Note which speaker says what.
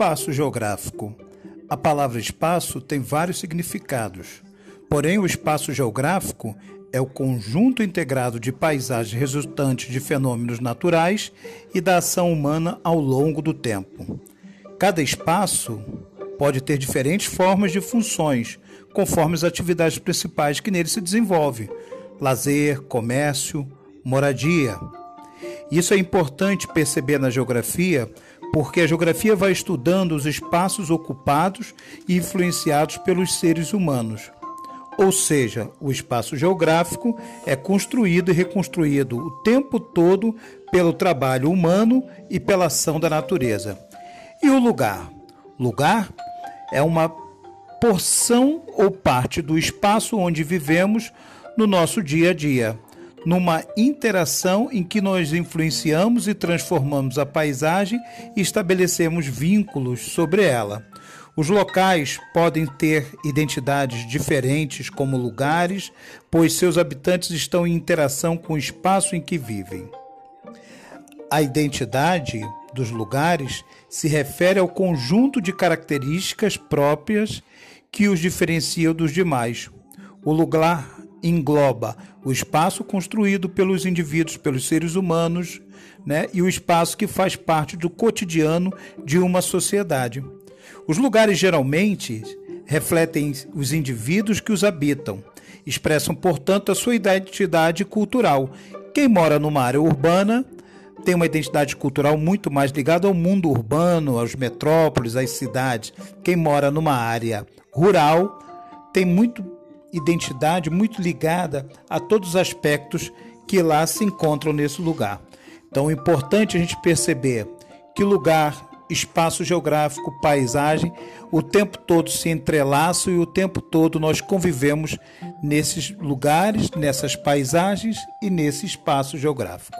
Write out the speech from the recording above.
Speaker 1: Espaço geográfico. A palavra espaço tem vários significados. Porém, o espaço geográfico é o conjunto integrado de paisagens resultantes de fenômenos naturais e da ação humana ao longo do tempo. Cada espaço pode ter diferentes formas de funções, conforme as atividades principais que nele se desenvolve: lazer, comércio, moradia. Isso é importante perceber na geografia, porque a geografia vai estudando os espaços ocupados e influenciados pelos seres humanos. Ou seja, o espaço geográfico é construído e reconstruído o tempo todo pelo trabalho humano e pela ação da natureza. E o lugar? Lugar é uma porção ou parte do espaço onde vivemos no nosso dia a dia numa interação em que nós influenciamos e transformamos a paisagem e estabelecemos vínculos sobre ela. Os locais podem ter identidades diferentes como lugares, pois seus habitantes estão em interação com o espaço em que vivem. A identidade dos lugares se refere ao conjunto de características próprias que os diferenciam dos demais. O lugar engloba o espaço construído pelos indivíduos, pelos seres humanos, né, e o espaço que faz parte do cotidiano de uma sociedade. Os lugares geralmente refletem os indivíduos que os habitam, expressam, portanto, a sua identidade cultural. Quem mora numa área urbana tem uma identidade cultural muito mais ligada ao mundo urbano, às metrópoles, às cidades. Quem mora numa área rural tem muito identidade muito ligada a todos os aspectos que lá se encontram nesse lugar. Então é importante a gente perceber que lugar, espaço geográfico, paisagem, o tempo todo se entrelaçam e o tempo todo nós convivemos nesses lugares, nessas paisagens e nesse espaço geográfico.